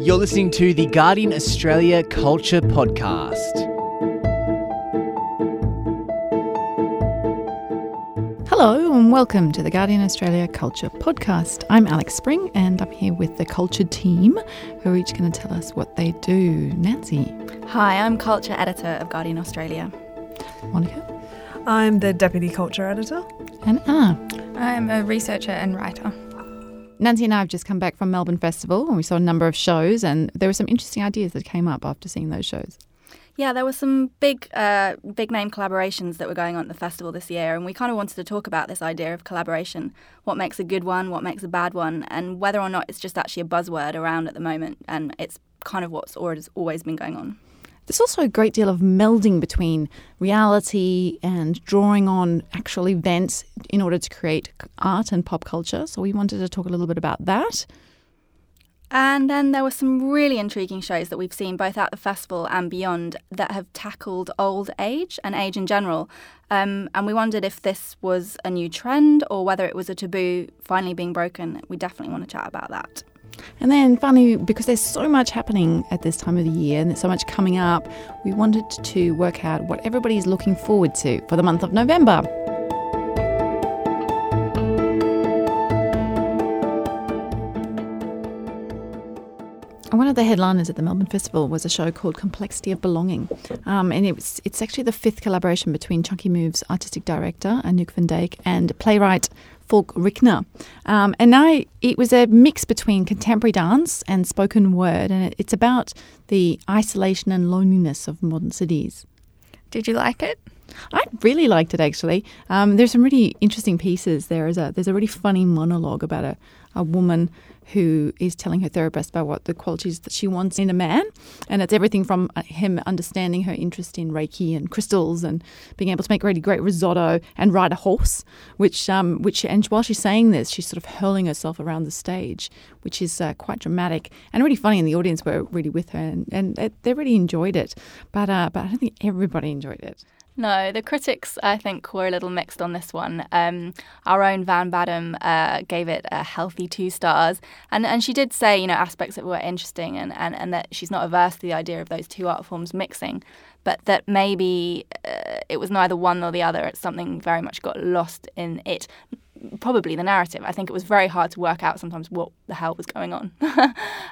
You're listening to the Guardian Australia Culture Podcast. Hello and welcome to the Guardian Australia Culture Podcast. I'm Alex Spring and I'm here with the Culture team who are each going to tell us what they do. Nancy. Hi, I'm Culture Editor of Guardian Australia. Monica. I'm the Deputy Culture Editor. And Anna. I'm a researcher and writer. Nancy and I have just come back from Melbourne Festival and we saw a number of shows, and there were some interesting ideas that came up after seeing those shows. Yeah, there were some big, uh, big name collaborations that were going on at the festival this year, and we kind of wanted to talk about this idea of collaboration: what makes a good one, what makes a bad one, and whether or not it's just actually a buzzword around at the moment, and it's kind of what's always been going on. There's also a great deal of melding between reality and drawing on actual events in order to create art and pop culture. So we wanted to talk a little bit about that. And then there were some really intriguing shows that we've seen both at the festival and beyond that have tackled old age and age in general. Um, and we wondered if this was a new trend or whether it was a taboo finally being broken. We definitely want to chat about that. And then finally, because there's so much happening at this time of the year and there's so much coming up, we wanted to work out what everybody's looking forward to for the month of November. One of the headliners at the Melbourne Festival was a show called Complexity of Belonging, um, and it was, it's actually the fifth collaboration between Chunky Move's artistic director Anouk van Dijk and playwright Falk Richter. Um, and now it was a mix between contemporary dance and spoken word, and it's about the isolation and loneliness of modern cities. Did you like it? I really liked it actually. Um, there's some really interesting pieces. There is a there's a really funny monologue about a, a woman who is telling her therapist about what the qualities that she wants in a man, and it's everything from uh, him understanding her interest in Reiki and crystals and being able to make really great risotto and ride a horse, which um, which and while she's saying this, she's sort of hurling herself around the stage, which is uh, quite dramatic and really funny. And the audience were really with her, and, and they really enjoyed it. But uh, but I don't think everybody enjoyed it. No, the critics, I think, were a little mixed on this one. Um, our own Van Badham uh, gave it a healthy two stars. And, and she did say, you know, aspects that were interesting and, and, and that she's not averse to the idea of those two art forms mixing, but that maybe uh, it was neither one nor the other. It's something very much got lost in it probably the narrative. I think it was very hard to work out sometimes what the hell was going on.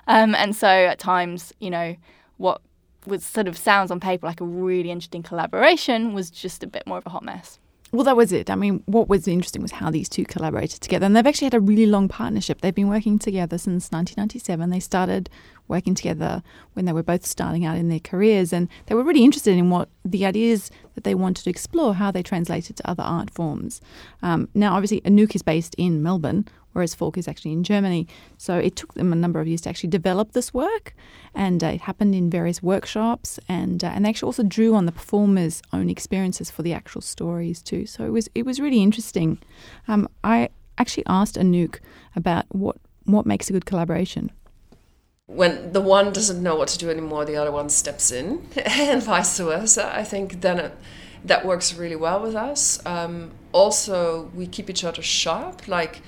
um, and so at times, you know, what was sort of sounds on paper like a really interesting collaboration was just a bit more of a hot mess. Well, that was it. I mean, what was interesting was how these two collaborated together. And they've actually had a really long partnership. They've been working together since 1997. They started working together when they were both starting out in their careers. And they were really interested in what the ideas that they wanted to explore, how they translated to other art forms. Um, now, obviously, Anouk is based in Melbourne, whereas Falk is actually in Germany. So it took them a number of years to actually develop this work, and uh, it happened in various workshops, and uh, and they actually also drew on the performers' own experiences for the actual stories too. So it was it was really interesting. Um, I actually asked Anouk about what what makes a good collaboration when the one doesn't know what to do anymore, the other one steps in, and vice versa. I think then it, that works really well with us. Um, also, we keep each other sharp. Like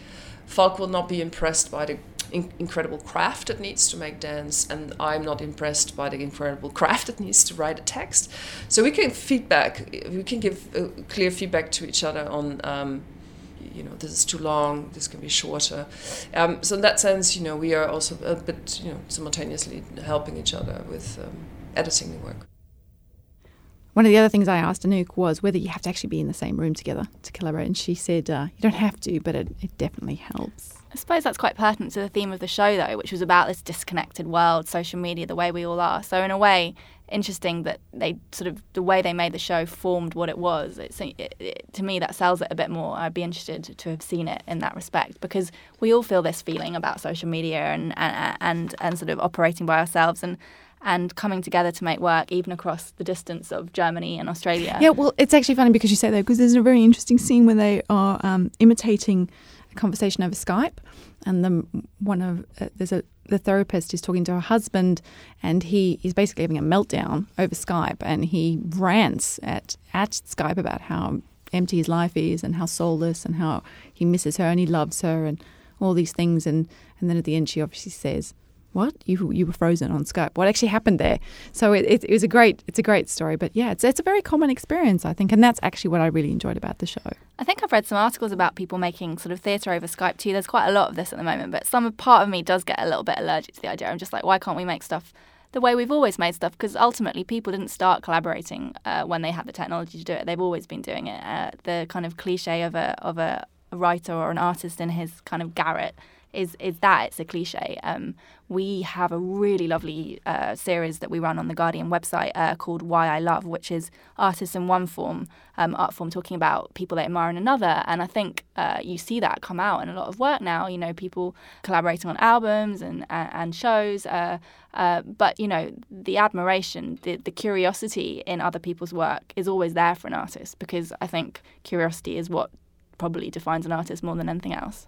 Falk will not be impressed by the in- incredible craft that needs to make dance, and I'm not impressed by the incredible craft that needs to write a text. So we can feedback, we can give uh, clear feedback to each other on. Um, you know, this is too long. This can be shorter. Um, so in that sense, you know, we are also a bit, you know, simultaneously helping each other with um, editing the work. One of the other things I asked Anouk was whether you have to actually be in the same room together to collaborate, and she said uh, you don't have to, but it, it definitely helps. I suppose that's quite pertinent to the theme of the show, though, which was about this disconnected world, social media, the way we all are. So, in a way, interesting that they sort of the way they made the show formed what it was. It's, it, it, to me, that sells it a bit more. I'd be interested to have seen it in that respect because we all feel this feeling about social media and and and, and sort of operating by ourselves and and coming together to make work even across the distance of Germany and Australia. Yeah, well, it's actually funny because you say that because there's a very interesting scene where they are um, imitating a conversation over Skype, and the one of uh, there's a the therapist is talking to her husband, and he is basically having a meltdown over Skype, and he rants at at Skype about how empty his life is and how soulless and how he misses her and he loves her and all these things and and then at the end she obviously says what you you were frozen on Skype? What actually happened there? So it, it, it, was a great it's a great story. But yeah, it's it's a very common experience, I think, and that's actually what I really enjoyed about the show. I think I've read some articles about people making sort of theatre over Skype too. There's quite a lot of this at the moment, but some part of me does get a little bit allergic to the idea. I'm just like, why can't we make stuff? The way we've always made stuff, because ultimately people didn't start collaborating uh, when they had the technology to do it. They've always been doing it. Uh, the kind of cliche of a of a, a writer or an artist in his kind of garret is is that it's a cliche. Um, we have a really lovely uh, series that we run on the Guardian website uh, called Why I Love, which is artists in one form, um, art form talking about people they admire in another. And I think uh, you see that come out in a lot of work now. You know, people collaborating on albums and and, and shows. Uh, uh, but you know, the admiration, the the curiosity in other people's work is always there for an artist because I think curiosity is what probably defines an artist more than anything else.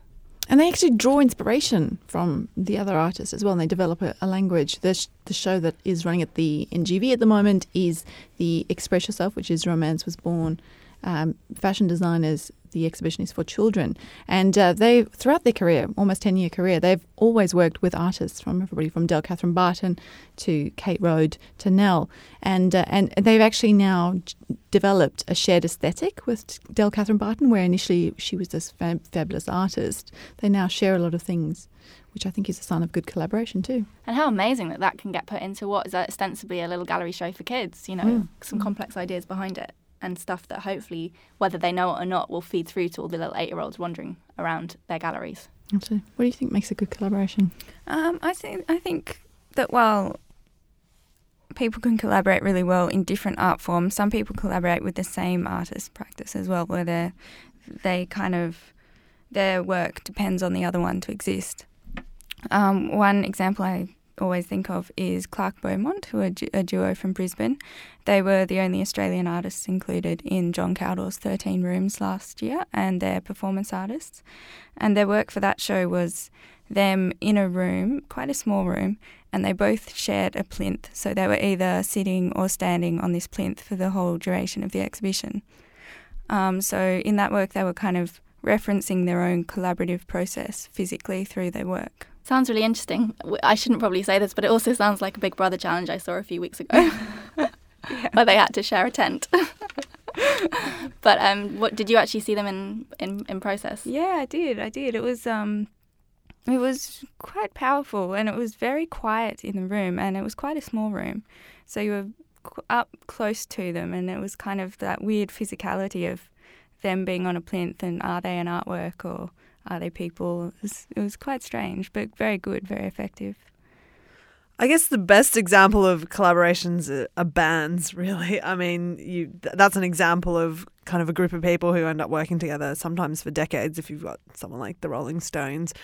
And they actually draw inspiration from the other artists as well, and they develop a, a language. The, sh- the show that is running at the NGV at the moment is the Express Yourself, which is Romance Was Born um, fashion designers. The exhibition is for children, and uh, they throughout their career, almost ten year career, they've always worked with artists from everybody from Del Kathryn Barton to Kate Rohde to Nell, and uh, and they've actually now developed a shared aesthetic with Del Kathryn Barton, where initially she was this fab- fabulous artist. They now share a lot of things which I think is a sign of good collaboration too. And how amazing that that can get put into what is ostensibly a little gallery show for kids, you know, mm. some mm. complex ideas behind it and stuff that hopefully, whether they know it or not, will feed through to all the little eight year olds wandering around their galleries. Absolutely. What do you think makes a good collaboration? Um, I think I think that while people can collaborate really well in different art forms, some people collaborate with the same artist practice as well, where they they kind of their work depends on the other one to exist. Um, one example I always think of is Clark Beaumont, who are a duo from Brisbane. They were the only Australian artists included in John Kaldor's 13 Rooms last year, and they're performance artists. And their work for that show was them in a room, quite a small room, and they both shared a plinth. So they were either sitting or standing on this plinth for the whole duration of the exhibition. Um, so in that work, they were kind of referencing their own collaborative process physically through their work. Sounds really interesting. I shouldn't probably say this, but it also sounds like a Big Brother challenge I saw a few weeks ago, yeah. where they had to share a tent. but um, what did you actually see them in, in, in process? Yeah, I did. I did. It was um, it was quite powerful, and it was very quiet in the room, and it was quite a small room, so you were up close to them, and it was kind of that weird physicality of them being on a plinth, and are they an artwork or are they people? It was, it was quite strange, but very good, very effective. I guess the best example of collaborations are bands, really. I mean, you that's an example of kind of a group of people who end up working together, sometimes for decades, if you've got someone like the Rolling Stones.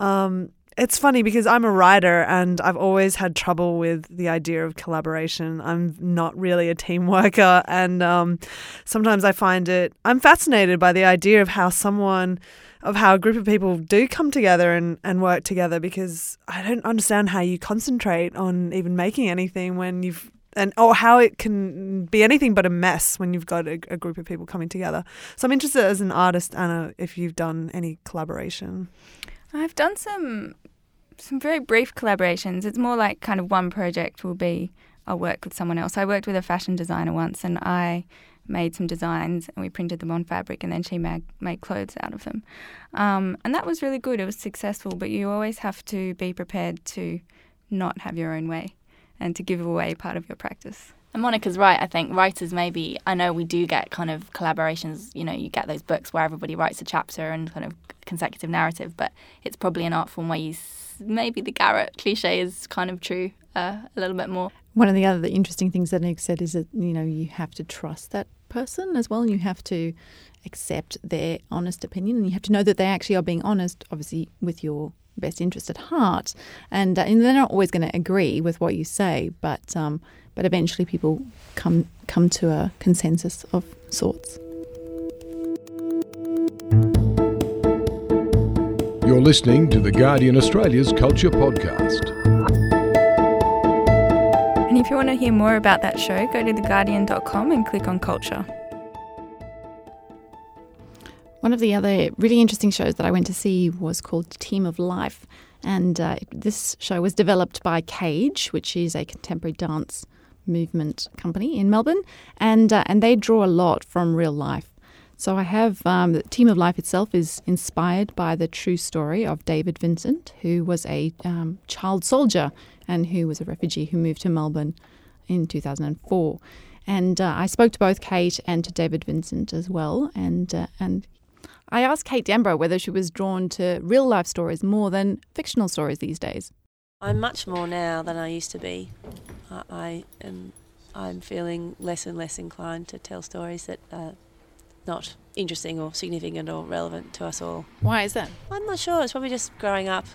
Um, it's funny because I'm a writer and I've always had trouble with the idea of collaboration. I'm not really a team worker, and um, sometimes I find it, I'm fascinated by the idea of how someone of how a group of people do come together and, and work together because I don't understand how you concentrate on even making anything when you've and or how it can be anything but a mess when you've got a, a, group of people coming together. So I'm interested as an artist, Anna, if you've done any collaboration. I've done some some very brief collaborations. It's more like kind of one project will be I'll work with someone else. I worked with a fashion designer once, and I made some designs and we printed them on fabric and then she made, made clothes out of them. Um, and that was really good. It was successful, but you always have to be prepared to not have your own way and to give away part of your practice. And Monica's right. I think writers maybe, I know we do get kind of collaborations, you know, you get those books where everybody writes a chapter and kind of consecutive narrative, but it's probably an art form where you maybe the garret cliche is kind of true uh, a little bit more. One of the other interesting things that Nick said is that you know you have to trust that person as well, and you have to accept their honest opinion, and you have to know that they actually are being honest, obviously with your best interest at heart, and, uh, and they're not always going to agree with what you say, but um, but eventually people come come to a consensus of sorts. You're listening to the Guardian Australia's Culture Podcast. If you want to hear more about that show, go to theguardian.com and click on culture. One of the other really interesting shows that I went to see was called Team of Life. And uh, this show was developed by Kage, which is a contemporary dance movement company in Melbourne. And, uh, and they draw a lot from real life. So I have um, the Team of Life itself is inspired by the true story of David Vincent, who was a um, child soldier and who was a refugee who moved to Melbourne in 2004. And uh, I spoke to both Kate and to David Vincent as well. And, uh, and I asked Kate Denborough whether she was drawn to real life stories more than fictional stories these days. I'm much more now than I used to be. I, I am I'm feeling less and less inclined to tell stories that not interesting or significant or relevant to us all. Why is that? I'm not sure. It's probably just growing up,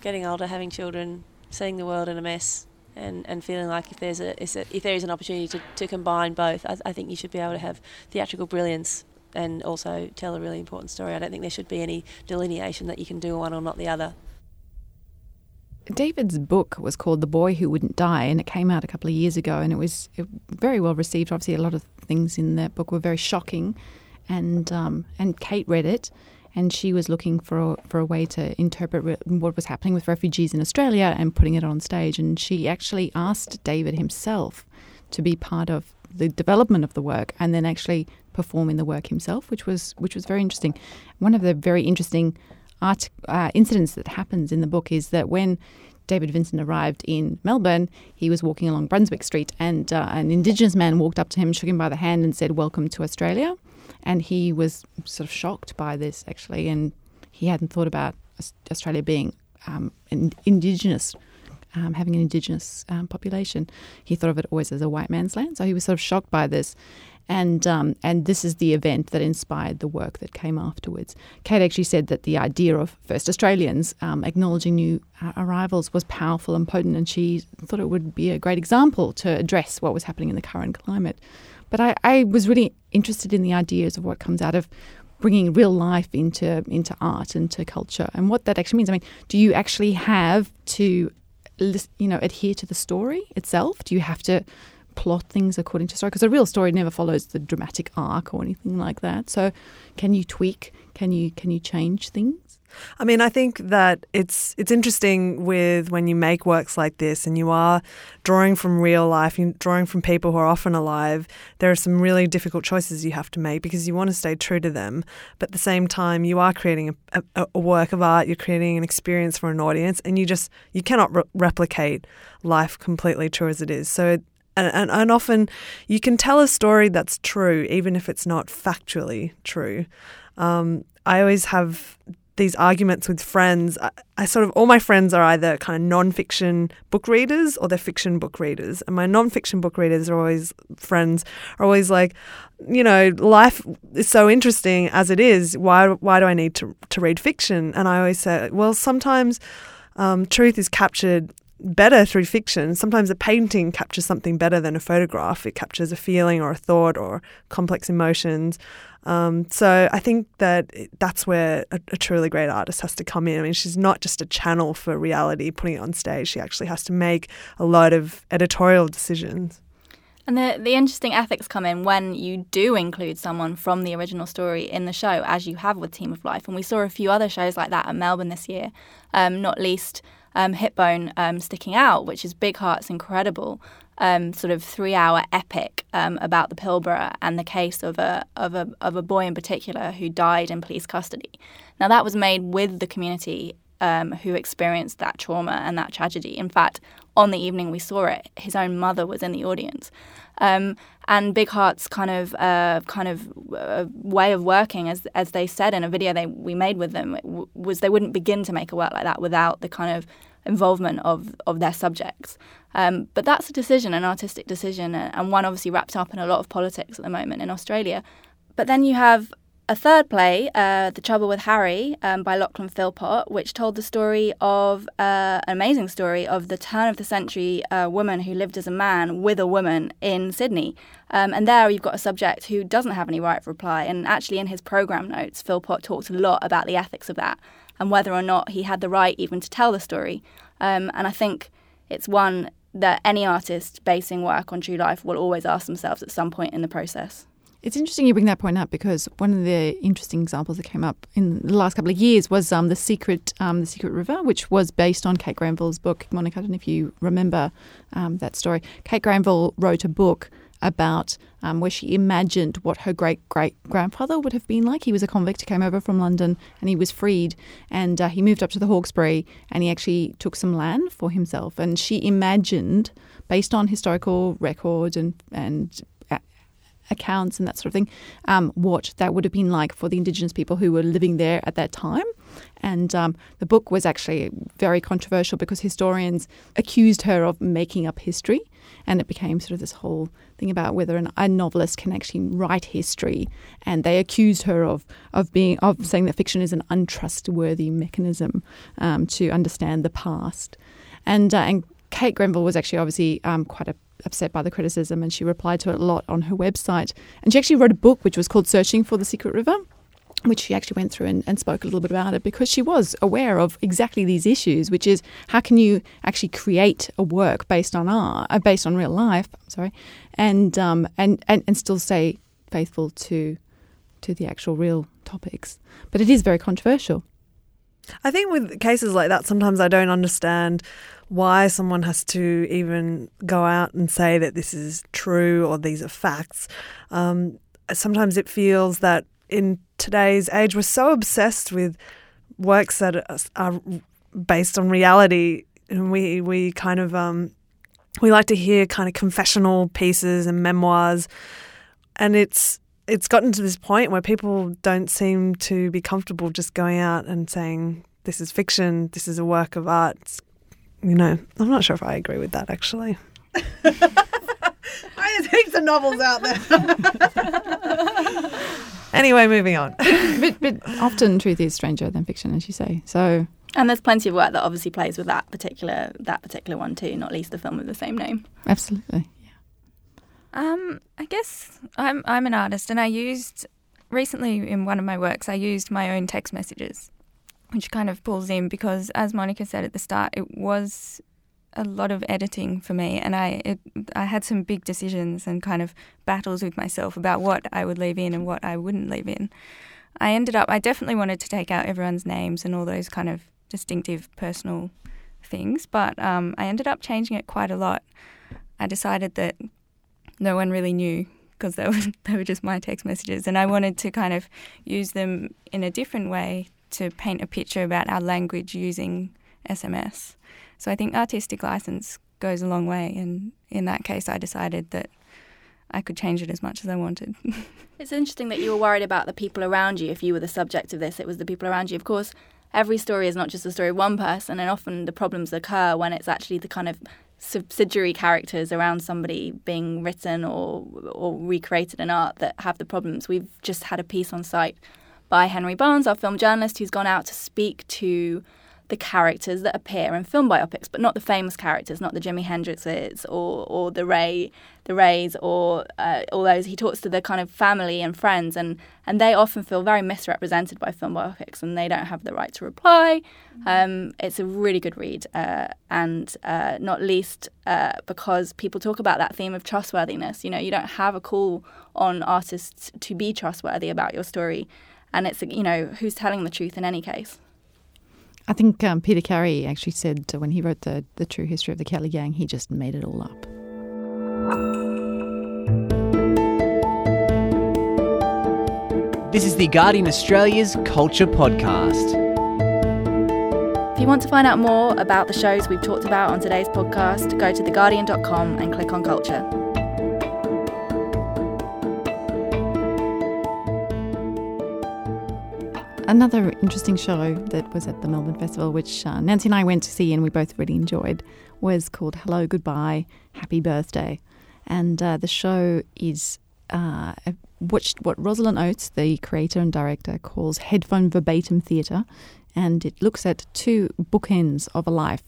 getting older, having children, seeing the world in a mess, and, and feeling like if there's a, if there is an opportunity to, to combine both, I, I think you should be able to have theatrical brilliance and also tell a really important story. I don't think there should be any delineation that you can do one or not the other. David's book was called The Boy Who Wouldn't Die, and it came out a couple of years ago, and it was very well received. Obviously, a lot of things in that book were very shocking, and um, and Kate read it, and she was looking for a, for a way to interpret re- what was happening with refugees in Australia and putting it on stage. And she actually asked David himself to be part of the development of the work, and then actually performing the work himself, which was which was very interesting. One of the very interesting art uh, incidents that happens in the book is that when David Vincent arrived in Melbourne, he was walking along Brunswick Street, and uh, an Indigenous man walked up to him, shook him by the hand, and said, "Welcome to Australia." And he was sort of shocked by this, actually, and he hadn't thought about Australia being um, Indigenous. Um, having an indigenous um, population, he thought of it always as a white man's land. So he was sort of shocked by this, and um, and this is the event that inspired the work that came afterwards. Kate actually said that the idea of first Australians um, acknowledging new uh, arrivals was powerful and potent, and she thought it would be a great example to address what was happening in the current climate. But I, I was really interested in the ideas of what comes out of bringing real life into into art and to culture and what that actually means. I mean, do you actually have to you know adhere to the story itself? Do you have to plot things according to story because a real story never follows the dramatic arc or anything like that. So, can you tweak? Can you can you change things? I mean, I think that it's it's interesting with when you make works like this and you are drawing from real life, you're drawing from people who are often alive. There are some really difficult choices you have to make because you want to stay true to them, but at the same time, you are creating a, a, a work of art. You're creating an experience for an audience, and you just you cannot re- replicate life completely true as it is. So and, and, and often you can tell a story that's true, even if it's not factually true. Um, I always have these arguments with friends. I, I, sort of all my friends are either kind of non-fiction book readers or they're fiction book readers. And my non-fiction book readers are always friends are always like, you know, life is so interesting as it is. Why why do I need to to read fiction? And I always say, well, sometimes um, truth is captured better through fiction. Sometimes a painting captures something better than a photograph. It captures a feeling or a thought or complex emotions. Um, so I think that that's where a, a, truly great artist has to come in. I mean, she's not just a channel for reality, putting it on stage. She actually has to make a lot of editorial decisions. And the the interesting ethics come in when you do include someone from the original story in the show, as you have with Team of Life. And we saw a few other shows like that at Melbourne this year, um, not least um, Hipbone um, Sticking Out, which is Big Heart's incredible um, sort of three hour epic um, about the Pilbara and the case of a, of, a, of a boy in particular who died in police custody. Now, that was made with the community um, who experienced that trauma and that tragedy. In fact, on the evening we saw it, his own mother was in the audience. Um, and Big Heart's kind of uh, kind of uh, way of working, as as they said in a video they we made with them, w- was they wouldn't begin to make a work like that without the kind of involvement of of their subjects. Um, but that's a decision, an artistic decision, and one obviously wrapped up in a lot of politics at the moment in Australia. But then you have a third play, uh, The Trouble with Harry, um, by Lachlan Philpott, which told the story of uh, an amazing story of the turn of the century uh, woman who lived as a man with a woman in Sydney. Um, and there you've got a subject who doesn't have any right of reply. And actually, in his program notes, Philpott talked a lot about the ethics of that and whether or not he had the right even to tell the story. Um, and I think it's one that any artist basing work on true life will always ask themselves at some point in the process. It's interesting you bring that point up because one of the interesting examples that came up in the last couple of years was um, the secret, um, the Secret River, which was based on Kate Grenville's book. Monica, I don't know if you remember um, that story. Kate Granville wrote a book about um, where she imagined what her great great grandfather would have been like. He was a convict who came over from London and he was freed, and uh, he moved up to the Hawkesbury and he actually took some land for himself. And she imagined, based on historical records and and accounts and that sort of thing, um, what that would have been like for the Indigenous people who were living there at that time. And um, the book was actually very controversial because historians accused her of making up history. And it became sort of this whole thing about whether an, a novelist can actually write history. And they accused her of, of being of saying that fiction is an untrustworthy mechanism um, to understand the past. And, uh, and Kate Grenville was actually obviously um, quite a upset by the criticism and she replied to it a lot on her website. And she actually wrote a book which was called Searching for the Secret River, which she actually went through and, and spoke a little bit about it because she was aware of exactly these issues, which is how can you actually create a work based on art, uh, based on real life, sorry, and, um, and, and, and still stay faithful to to the actual real topics. But it is very controversial. I think with cases like that, sometimes I don't understand why someone has to even go out and say that this is true or these are facts. Um, sometimes it feels that in today's age, we're so obsessed with works that are based on reality, and we we kind of um, we like to hear kind of confessional pieces and memoirs, and it's it's gotten to this point where people don't seem to be comfortable just going out and saying this is fiction, this is a work of art. It's you know, I'm not sure if I agree with that actually. There's heaps of novels out there. anyway, moving on. but, but often truth is stranger than fiction, as you say. So and there's plenty of work that obviously plays with that particular that particular one too, not least the film with the same name. Absolutely. Um, I guess I'm I'm an artist, and I used recently in one of my works I used my own text messages which kind of pulls in because, as Monica said at the start, it was a lot of editing for me, and I it, I had some big decisions and kind of battles with myself about what I would leave in and what I wouldn't leave in. I ended up I definitely wanted to take out everyone's names and all those kind of distinctive personal things, but um, I ended up changing it quite a lot. I decided that no one really knew because they were they were just my text messages, and I wanted to kind of use them in a different way to paint a picture about our language using SMS. So I think artistic license goes a long way, and in that case, I decided that I could change it as much as I wanted. it's interesting that you were worried about the people around you. If you were the subject of this, it was the people around you. Of course, every story is not just the story of one person, and often the problems occur when it's actually the kind of subsidiary characters around somebody being written or or recreated in art that have the problems. We've just had a piece on site by Henry Barnes, our film journalist, who's gone out to speak to the characters that appear in film biopics, but not the famous characters, not the Jimi Hendrixes or or the Ray, the Rays, or uh, all those. He talks to the kind of family and friends, and and they often feel very misrepresented by film biopics, and they don't have the right to reply. Mm-hmm. Um, it's a really good read, uh, and uh, not least uh, because people talk about that theme of trustworthiness. You know, you don't have a call on artists to be trustworthy about your story and it's you know who's telling the truth in any case. I think um, Peter Carey actually said when he wrote the the true history of the Kelly Gang, he just made it all up. This is the Guardian Australia's Culture Podcast. If you want to find out more about the shows we've talked about on today's podcast, go to theguardian.com and click on culture. Another interesting show that was at the Melbourne Festival, which uh, Nancy and I went to see and we both really enjoyed, was called Hello, Goodbye, Happy Birthday. And uh, the show is uh, what, what Rosalind Oades, the creator and director, calls headphone verbatim theatre. And it looks at two bookends of a life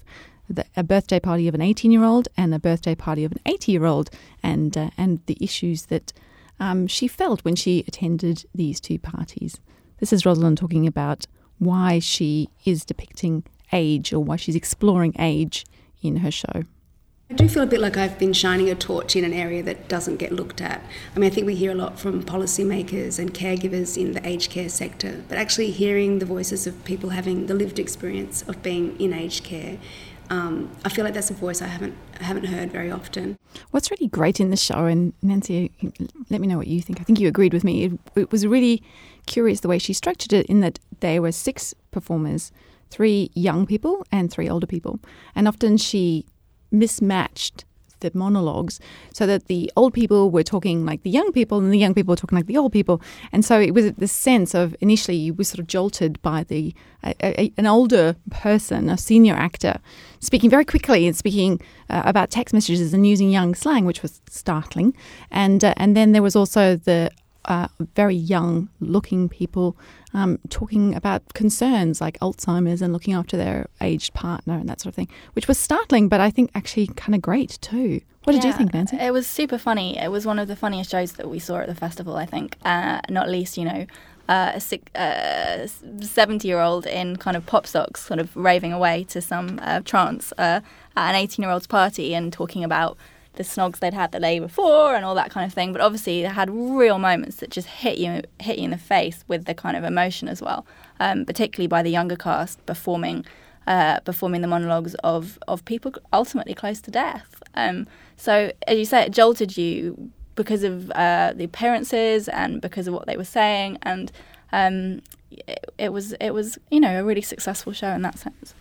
the, a birthday party of an 18 year old and a birthday party of an 80 year old, and, uh, and the issues that um, she felt when she attended these two parties. This is Rosalind talking about why she is depicting age or why she's exploring age in her show. I do feel a bit like I've been shining a torch in an area that doesn't get looked at. I mean, I think we hear a lot from policymakers and caregivers in the aged care sector, but actually hearing the voices of people having the lived experience of being in aged care um, I feel like that's a voice I haven't I haven't heard very often. What's really great in the show, and Nancy, let me know what you think. I think you agreed with me. It, it, was really curious the way she structured it, in that there were six performers, three young people and three older people, and often she mismatched the monologues so that the old people were talking like the young people and the young people were talking like the old people. And so it was this sense of initially you were sort of jolted by the a, a, an older person, a senior actor, speaking very quickly and speaking uh, about text messages and using young slang, which was startling. And uh, and then there was also the uh, very young looking people um, talking about concerns like Alzheimer's and looking after their aged partner and that sort of thing, which was startling, but I think actually kind of great too. What did yeah, you think, Nancy? It was super funny. It was one of the funniest shows that we saw at the festival, I think. Uh, not least, you know, uh, a 70 uh, year old in kind of pop socks, sort of raving away to some uh, trance uh, at an 18 year old's party and talking about the snogs they'd had the day before and all that kind of thing. But obviously, they had real moments that just hit you hit you in the face with the kind of emotion as well, um, particularly by the younger cast performing. Uh, performing the monologues of, of people ultimately close to death. Um, so, as you say, it jolted you because of uh, the appearances and because of what they were saying, and um, it, it was it was you know a really successful show in that sense.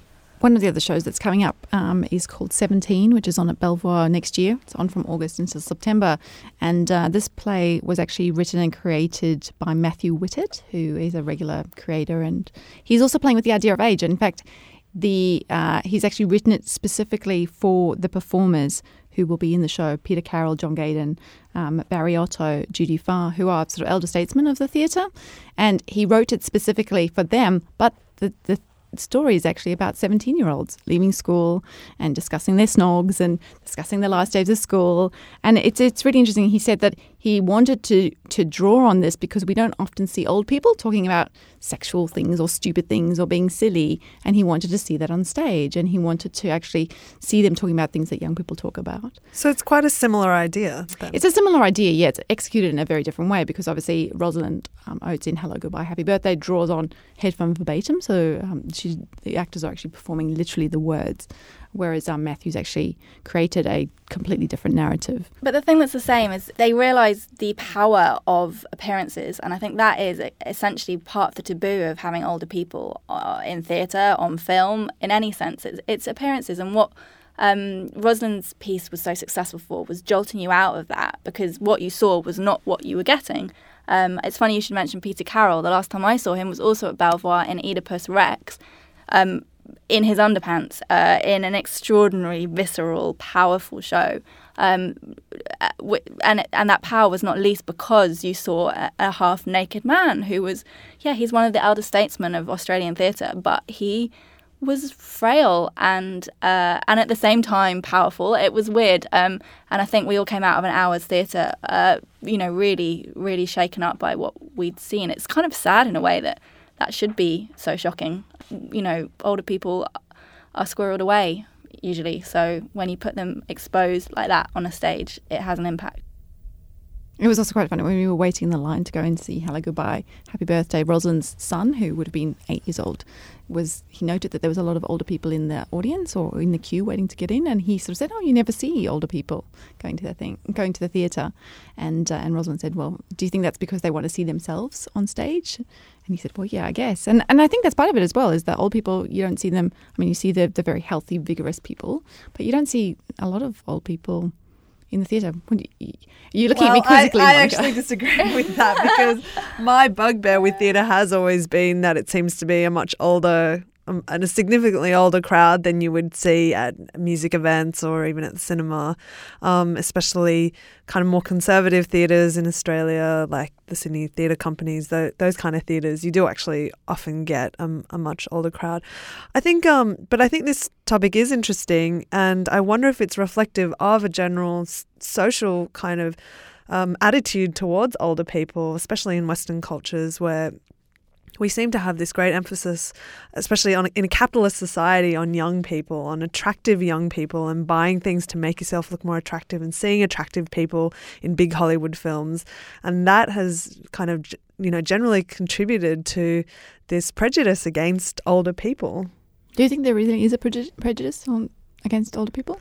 One of the other shows that's coming up um, is called 17, which is on at Belvoir next year. It's on from August until September. And uh, this play was actually written and created by Matthew Whittet, who is a regular creator. And he's also playing with the idea of age. In fact, the uh, he's actually written it specifically for the performers who will be in the show Peter Carroll, John Gaden, um, Barry Otto, Judy Farr, who are sort of elder statesmen of the theatre. And he wrote it specifically for them, but the, the story is actually about 17 year olds leaving school and discussing their snogs and discussing the last days of school. And it's, it's really interesting. He said that he wanted to, to draw on this because we don't often see old people talking about sexual things or stupid things or being silly. And he wanted to see that on stage and he wanted to actually see them talking about things that young people talk about. So it's quite a similar idea. Then. It's a similar idea, yeah. It's executed in a very different way because obviously Rosalind um, Oades in Hello, Goodbye, Happy Birthday draws on headphone verbatim. So um, she, the actors are actually performing literally the words whereas um, Matthews actually created a completely different narrative. But the thing that's the same is they realise the power of appearances, and I think that is essentially part of the taboo of having older people uh, in theatre, on film, in any sense. It's, it's appearances, and what um, Rosalind's piece was so successful for was jolting you out of that because what you saw was not what you were getting. Um, it's funny you should mention Peter Carroll. The last time I saw him was also at Belvoir in Oedipus Rex. Um, in his underpants uh, in an extraordinary, visceral, powerful show. Um, uh, and and that power was not least because you saw a, a half naked man who was, yeah, he's one of the elder statesmen of Australian theatre, but he was frail and uh, and at the same time powerful. It was weird, um, and I think we all came out of an hour's theatre, uh, you know, really, really shaken up by what we'd seen. It's kind of sad in a way that that should be so shocking. You know, older people are squirreled away usually. So when you put them exposed like that on a stage, it has an impact. It was also quite funny when we were waiting in the line to go and see Hello Goodbye, Happy Birthday. Rosalind's son, who would have been eight years old, was he noted that there was a lot of older people in the audience or in the queue waiting to get in, and he sort of said, "Oh, you never see older people going to the thing, going to the theatre," and uh, and Rosalind said, "Well, do you think that's because they want to see themselves on stage?" And he said, "Well, yeah, I guess." And and I think that's part of it as well is that old people you don't see them. I mean, you see the the very healthy, vigorous people, but you don't see a lot of old people in the theatre. You're looking well, at me quizzically. I, I actually disagree with that because my bugbear with theatre has always been that it seems to be a much older um, and a significantly older crowd than you would see at music events or even at the cinema, um, especially kind of more conservative theatres in Australia, like the Sydney Theatre Companies, the, those kind of theatres. You do actually often get um, a much older crowd. I think, um, but I think this topic is interesting, and I wonder if it's reflective of a general social kind of. Um, attitude towards older people, especially in Western cultures where we seem to have this great emphasis, especially on in a capitalist society, on young people, on attractive young people, and buying things to make yourself look more attractive, and seeing attractive people in big Hollywood films, and that has kind of you know generally contributed to this prejudice against older people. Do you think there really is a prejudice on, against older people?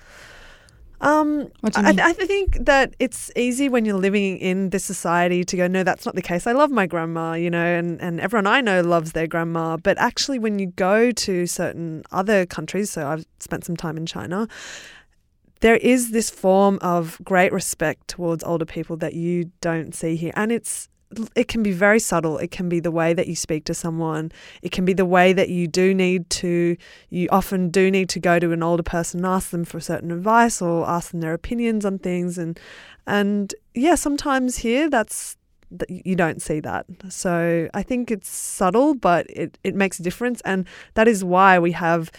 Um, What do you I. I think that it's easy when you're living in this society to go, no, that's not the case. I love my grandma, you know, and, and everyone I know loves their grandma. But actually, when you go to certain other countries, so I've spent some time in China, there is this form of great respect towards older people that you don't see here. And it's it can be very subtle. It can be the way that you speak to someone. It can be the way that you do need to, you often do need to go to an older person and ask them for certain advice or ask them their opinions on things. And, and yeah, sometimes here that's, that you don't see that. So I think it's subtle, but it, it makes a difference. And that is why we have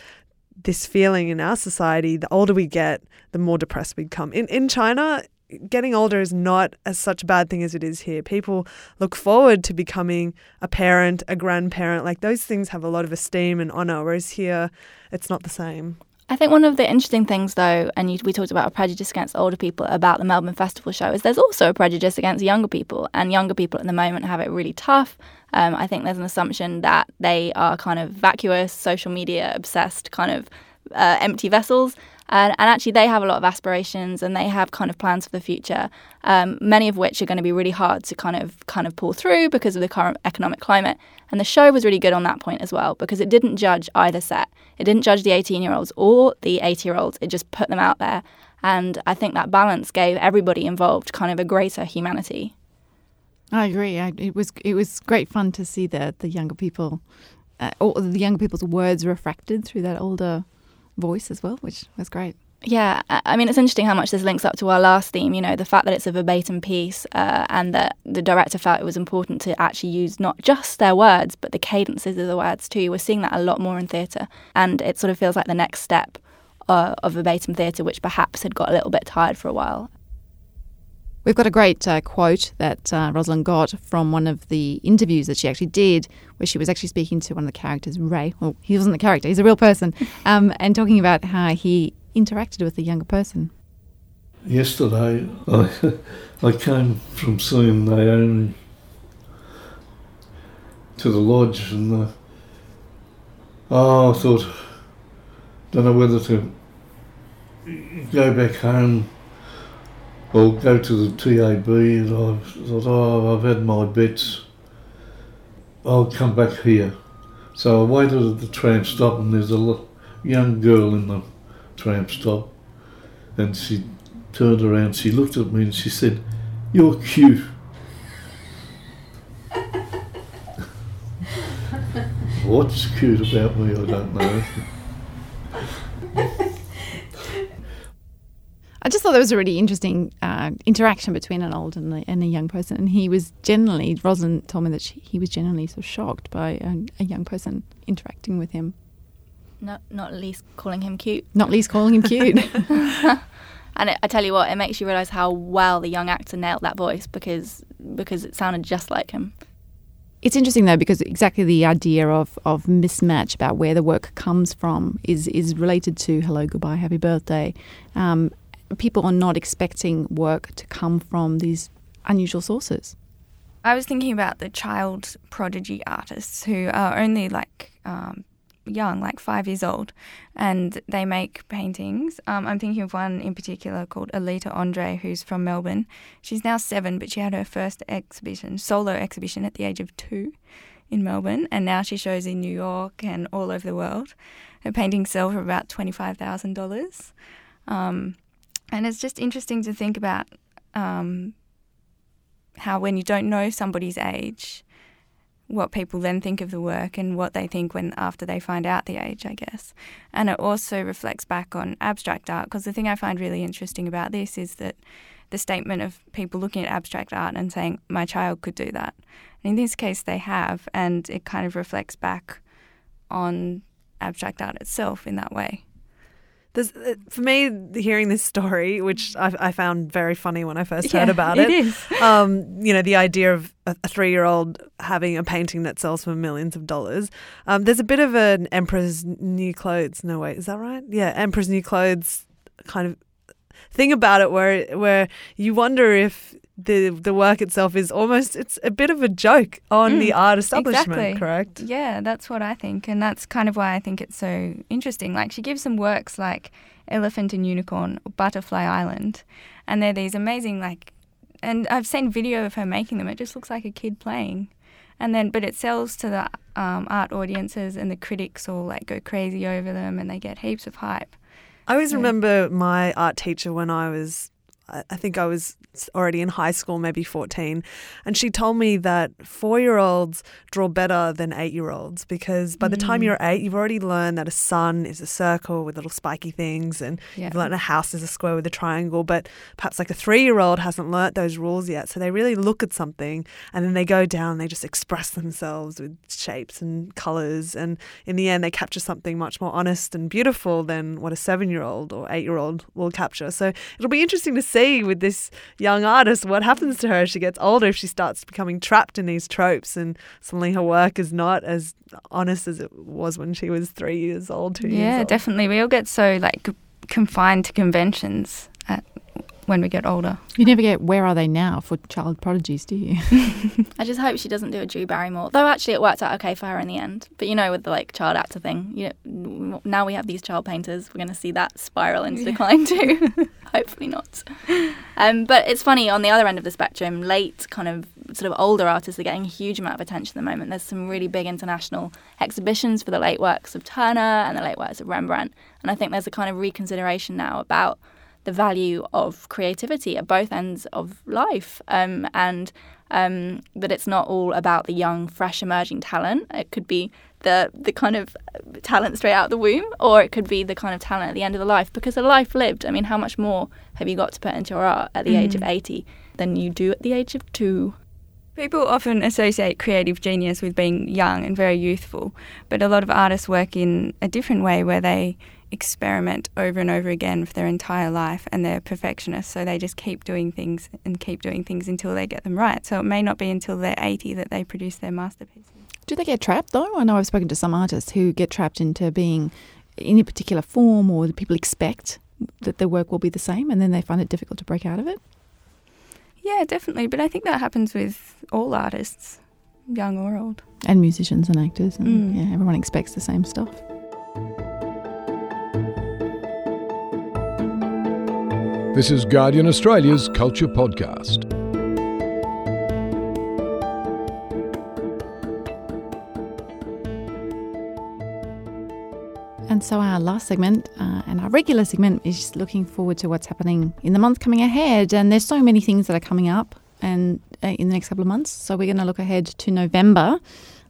this feeling in our society the older we get, the more depressed we become. In, in China, getting older is not as such a bad thing as it is here. People look forward to becoming a parent, a grandparent. Like those things have a lot of esteem and honor, whereas here it's not the same. I think one of the interesting things, though, and you, we talked about a prejudice against older people about the Melbourne Festival show, is there's also a prejudice against younger people, and younger people at the moment have it really tough. Um, I think there's an assumption that they are kind of vacuous, social media obsessed, kind of uh, empty vessels. And, and actually, they have a lot of aspirations and they have kind of plans for the future, um, many of which are going to be really hard to kind of kind of pull through because of the current economic climate. And the show was really good on that point as well because it didn't judge either set. It didn't judge the 18 year olds or the 80 year olds. It just put them out there. And I think that balance gave everybody involved kind of a greater humanity. I agree. I, it was it was great fun to see the the younger people, uh, the younger people's words refracted through that older voice as well, which was great. Yeah, I mean, it's interesting how much this links up to our last theme, you know, the fact that it's a verbatim piece uh, and that the director felt it was important to actually use not just their words, but the cadences of the words too. We're seeing that a lot more in theatre, and it sort of feels like the next step uh, of verbatim theatre, which perhaps had got a little bit tired for a while. We've got a great uh, quote that uh, Rosalind got from one of the interviews that she actually did, where she was actually speaking to one of the characters, Ray. Well, he wasn't the character; he's a real person, um, and talking about how he interacted with the younger person. Yesterday, I, I came from seeing Naomi to the lodge, and uh, oh, I thought, don't know whether to go back home or go to the TAB. And I thought, oh, I've had my bets. I'll come back here. So I waited at the tram stop, and there's a young girl in the tram stop, and she turned around, she looked at me and she said, You're cute. What's cute about me, I don't know. I just thought that was a really interesting uh, interaction between an old and a, and a young person, and he was generally. Rosalind told me that she, he was generally so shocked by a, a young person interacting with him, Not, not least calling him cute. not least calling him cute. And it, I tell you what, it makes you realise how well the young actor nailed that voice because because it sounded just like him. It's interesting though because exactly the idea of, of mismatch about where the work comes from is is related to hello, goodbye, happy birthday. Um, people are not expecting work to come from these unusual sources. I was thinking about the child prodigy artists who are only like um, young, like five years old, and they make paintings. Um, I'm thinking of one in particular called Aelita Andre, who's from Melbourne. She's now seven, but she had her first exhibition, solo exhibition, at the age of two in Melbourne, and now she shows in New York and all over the world. Her paintings sell for about twenty-five thousand dollars, um, and it's just interesting to think about um, how when you don't know somebody's age, what people then think of the work and what they think when after they find out the age, I guess. And it also reflects back on abstract art because the thing I find really interesting about this is that the statement of people looking at abstract art and saying my child could do that. And in this case they have and it kind of reflects back on abstract art itself in that way. There's, uh, for me, hearing this story, which I, I found very funny when I first Yeah, heard about it it, is. um, you know, the idea of a, a three-year-old having a painting that sells for millions of dollars. Um, there's a bit of an Emperor's New Clothes. No, wait, is that right? Yeah, Emperor's New Clothes kind of thing about it, where where you wonder if the the work itself is almost it's a bit of a joke on Mm, the art establishment, exactly. correct? Yeah, that's what I think, and that's kind of why I think it's so interesting. Like she gives some works like Elephant and Unicorn, or Butterfly Island, and they're these amazing like, and I've seen video of her making them. It just looks like a kid playing, and then but it sells to the um, art audiences, and the critics all like go crazy over them, and they get heaps of hype. I always remember my art teacher when I was, I think I was already in high school, maybe 14, and she told me that four year olds draw better than eight year olds because by the time Mm. you're eight, you've already learned that a sun is a circle with little spiky things, and Yeah. you've learned a house is a square with a triangle. But perhaps like a three year old hasn't learnt those rules yet. So they really look at something and then they go down and they just express themselves with shapes and colors. And in the end, they capture something much more honest and beautiful than what a seven year old or eight year old will capture. So it'll be interesting to see with this young artist what happens to her as she gets older, if she starts becoming trapped in these tropes and suddenly her work is not as honest as it was when she was three years old, two years Yeah, old. definitely. We all get so like confined to conventions when we get older. You never get where are they now for child prodigies, do you? I just hope she doesn't do a Drew Barrymore. Though actually, it worked out okay for her in the end. But you know, with the like child actor thing, you know, now we have these child painters. We're going to see that spiral into decline too. Hopefully not. Um, but it's funny on the other end of the spectrum. Late kind of sort of older artists are getting a huge amount of attention at the moment. There's some really big international exhibitions for the late works of Turner and the late works of Rembrandt, and I think there's a kind of reconsideration now about the value of creativity at both ends of life, um, and um, that it's not all about the young, fresh, emerging talent. It could be the the kind of talent straight out of the womb, or it could be the kind of talent at the end of the life. Because a life lived, I mean, how much more have you got to put into your art at the age of Mhm. eighty than you do at the age of two? People often associate creative genius with being young and very youthful, but a lot of artists work in a different way where they experiment over and over again for their entire life and they're perfectionists, so they just keep doing things and keep doing things until they get them right. So it may not be until they're 80 that they produce their masterpiece. Do they get trapped though? I know I've spoken to some artists who get trapped into being in a particular form or people expect that their work will be the same and then they find it difficult to break out of it. Yeah, definitely, but I think that happens with all artists, young or old. And musicians and actors and Mm. yeah, everyone expects the same stuff. This is Guardian Australia's Culture Podcast. And so our last segment uh, and our regular segment is looking forward to what's happening in the month coming ahead. And there's so many things that are coming up and uh, in the next couple of months. So we're going to look ahead to November.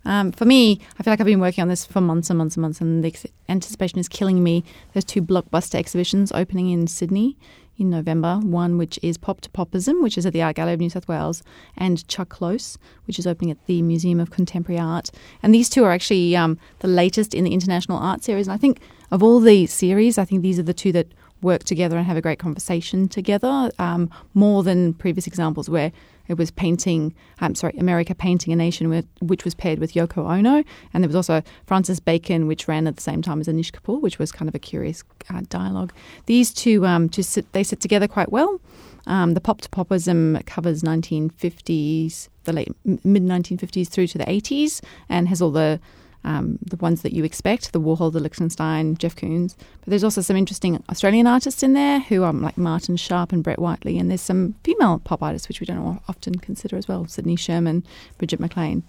Um, for me, I feel like I've been working on this for months and months and months, and the ex- anticipation is killing me. There's two blockbuster exhibitions opening in Sydney in November. One which is Pop to Popism, which is at the Art Gallery of New South Wales, and Chuck Close, which is opening at the Museum of Contemporary Art. And these two are actually um, the latest in the International Art Series. And I think of all the series, I think these are the two that work together and have a great conversation together, um, more than previous examples where it was painting, I'm sorry, America painting a nation, with, which was paired with Yoko Ono, and there was also Francis Bacon, which ran at the same time as Anish Kapoor, which was kind of a curious uh, dialogue. These two, um, sit, they sit together quite well. Um, the Pop to Popism covers 1950s, the late mid 1950s through to the 80s, and has all the um, the ones that you expect, the Warhol, the Lichtenstein, Jeff Koons. But there's also some interesting Australian artists in there who are like Martin Sharp and Brett Whiteley. And there's some female pop artists, which we don't often consider as well Cindy Sherman, Bridget McLean.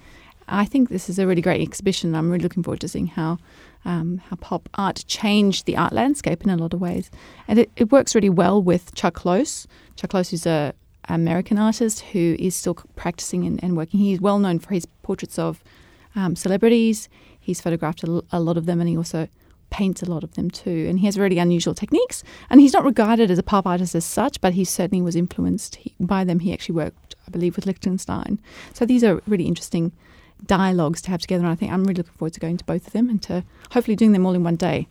I think this is a really great exhibition. I'm really looking forward to seeing how um, how pop art changed the art landscape in a lot of ways. And it, it works really well with Chuck Close. Chuck Close is a American artist who is still practicing and, and working. He's well known for his portraits of um, celebrities. He's photographed a lot of them, and he also paints a lot of them too. And he has really unusual techniques. And he's not regarded as a pop artist as such, but he certainly was influenced by them. He actually worked, I believe, with Lichtenstein. So these are really interesting dialogues to have together. And I think I'm really looking forward to going to both of them and to hopefully doing them all in one day.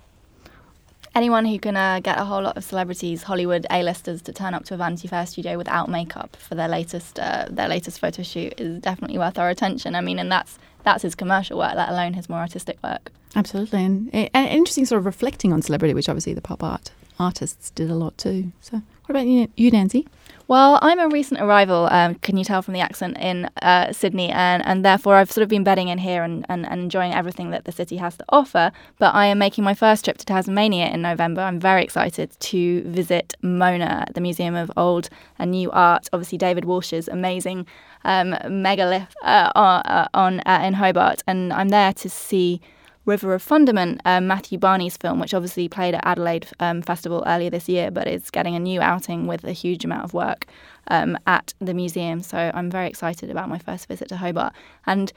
Anyone who can uh, get a whole lot of celebrities, Hollywood A-listers, to turn up to a Vanity Fair studio without makeup for their latest uh, their latest photo shoot is definitely worth our attention. I mean, and that's that's his commercial work, let alone his more artistic work. Absolutely, and, and interesting sort of reflecting on celebrity, which obviously the pop art artists did a lot too. So, what about you, you Nancy? Well, I'm a recent arrival, um, can you tell from the accent, in uh, Sydney, and, and therefore I've sort of been bedding in here and, and, and enjoying everything that the city has to offer. But I am making my first trip to Tasmania in November. I'm very excited to visit Mona, the Museum of Old and New Art. Obviously, David Walsh's amazing um, megalith uh, uh on uh, in Hobart, and I'm there to see River of Fundament, um, Matthew Barney's film, which obviously played at Adelaide um, Festival earlier this year, but is getting a new outing with a huge amount of work um, at the museum. So I'm very excited about my first visit to Hobart. And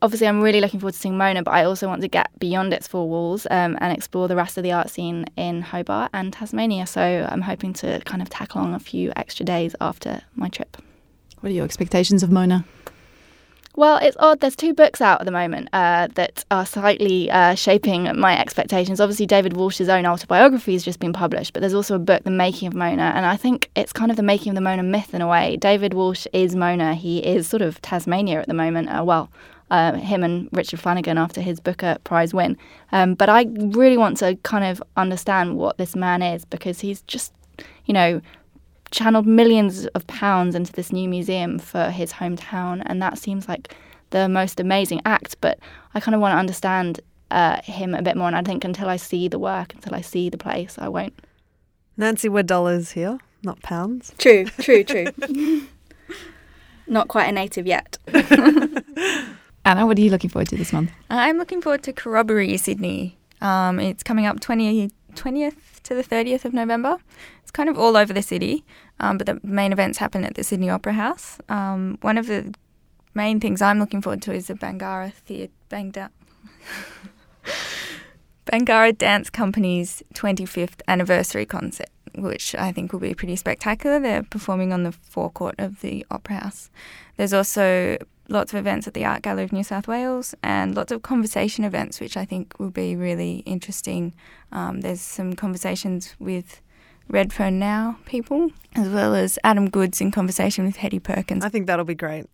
obviously, I'm really looking forward to seeing Mona, but I also want to get beyond its four walls um, and explore the rest of the art scene in Hobart and Tasmania. So I'm hoping to kind of tack on a few extra days after my trip. What are your expectations of Mona? Well, it's odd. There's two books out at the moment uh, that are slightly uh, shaping my expectations. Obviously, David Walsh's own autobiography has just been published, but there's also a book, The Making of Mona, and I think it's kind of the making of the Mona myth in a way. David Walsh is Mona. He is sort of Tasmania at the moment. Uh, well, uh, him and Richard Flanagan after his Booker Prize win. Um, but I really want to kind of understand what this man is because he's just, you know, channeled millions of pounds into this new museum for his hometown, and that seems like the most amazing act. But I kind of want to understand uh, him a bit more, and I think until I see the work, until I see the place, I won't. Nancy, we're dollars here, not pounds. True, true, true. not quite a native yet. Anna, what are you looking forward to this month? I'm looking forward to Corroboree Sydney. Um, it's coming up 20, 20th to the 30th of November. It's kind of all over the city, um, but the main events happen at the Sydney Opera House. Um, one of the main things I'm looking forward to is the Bangarra Theatre Bangda- Bangarra Dance Company's 25th anniversary concert, which I think will be pretty spectacular. They're performing on the forecourt of the Opera House. There's also lots of events at the Art Gallery of New South Wales and lots of conversation events, which I think will be really interesting. Um, there's some conversations with Redfern Now people, as well as Adam Goodes in conversation with Hetti Perkins. I think that'll be great.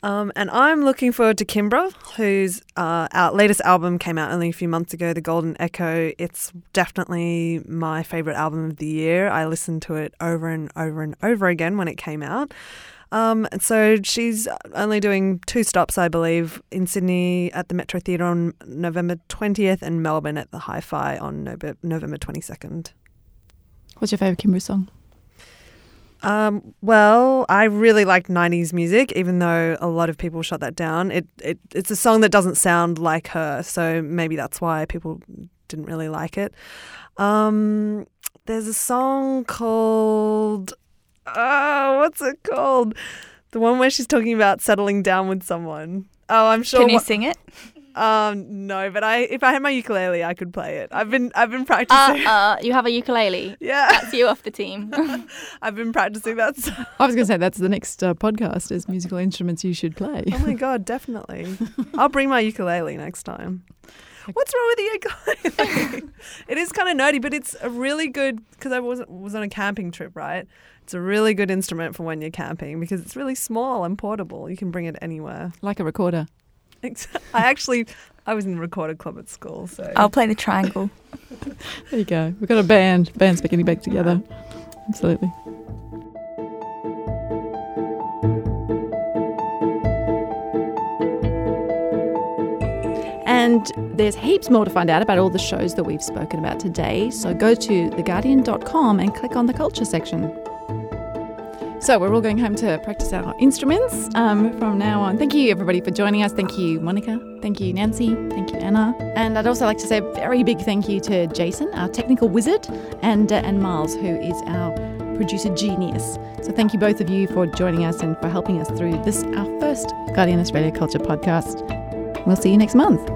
Um, and I'm looking forward to Kimbra, whose uh, our latest album came out only a few months ago, The Golden Echo. It's definitely my favourite album of the year. I listened to it over and over and over again when it came out. Um, so she's only doing two stops, I believe, in Sydney at the Metro Theatre on November 20th and Melbourne at the Hi Fi on November 22nd. What's your favourite Kimbra song? Um, well, I really like 90s music, even though a lot of people shut that down. It, it It's a song that doesn't sound like her, so maybe that's why people didn't really like it. Um, there's a song called. Oh, what's it called? The one where she's talking about settling down with someone. Oh, I'm sure. Can you sing it? Um, no, but I if I had my ukulele, I could play it. I've been I've been practicing. Uh, uh, you have a ukulele. Yeah, that's you off the team. I've been practicing that. Song. I was going to say that's the next uh, podcast is musical instruments you should play. Oh my god, definitely. I'll bring my ukulele next time. What's wrong with the ukulele? It is kind of nerdy, but it's a really good because I was was on a camping trip, right? It's a really good instrument for when you're camping because it's really small and portable. You can bring it anywhere, like a recorder. I actually, I was in the recorded club at school, so I'll play the triangle. there you go. We've got a band. Band's getting back together. Absolutely. And there's heaps more to find out about all the shows that we've spoken about today. So go to theguardian.com and click on the culture section. So we're all going home to practice our instruments um, from now on. Thank you, everybody, for joining us. Thank you, Monica. Thank you, Nancy. Thank you, Anna. And I'd also like to say a very big thank you to Jason, our technical wizard, and uh, and Miles, who is our producer genius. So thank you both of you for joining us and for helping us through this our first Guardian Australia Culture podcast. We'll see you next month.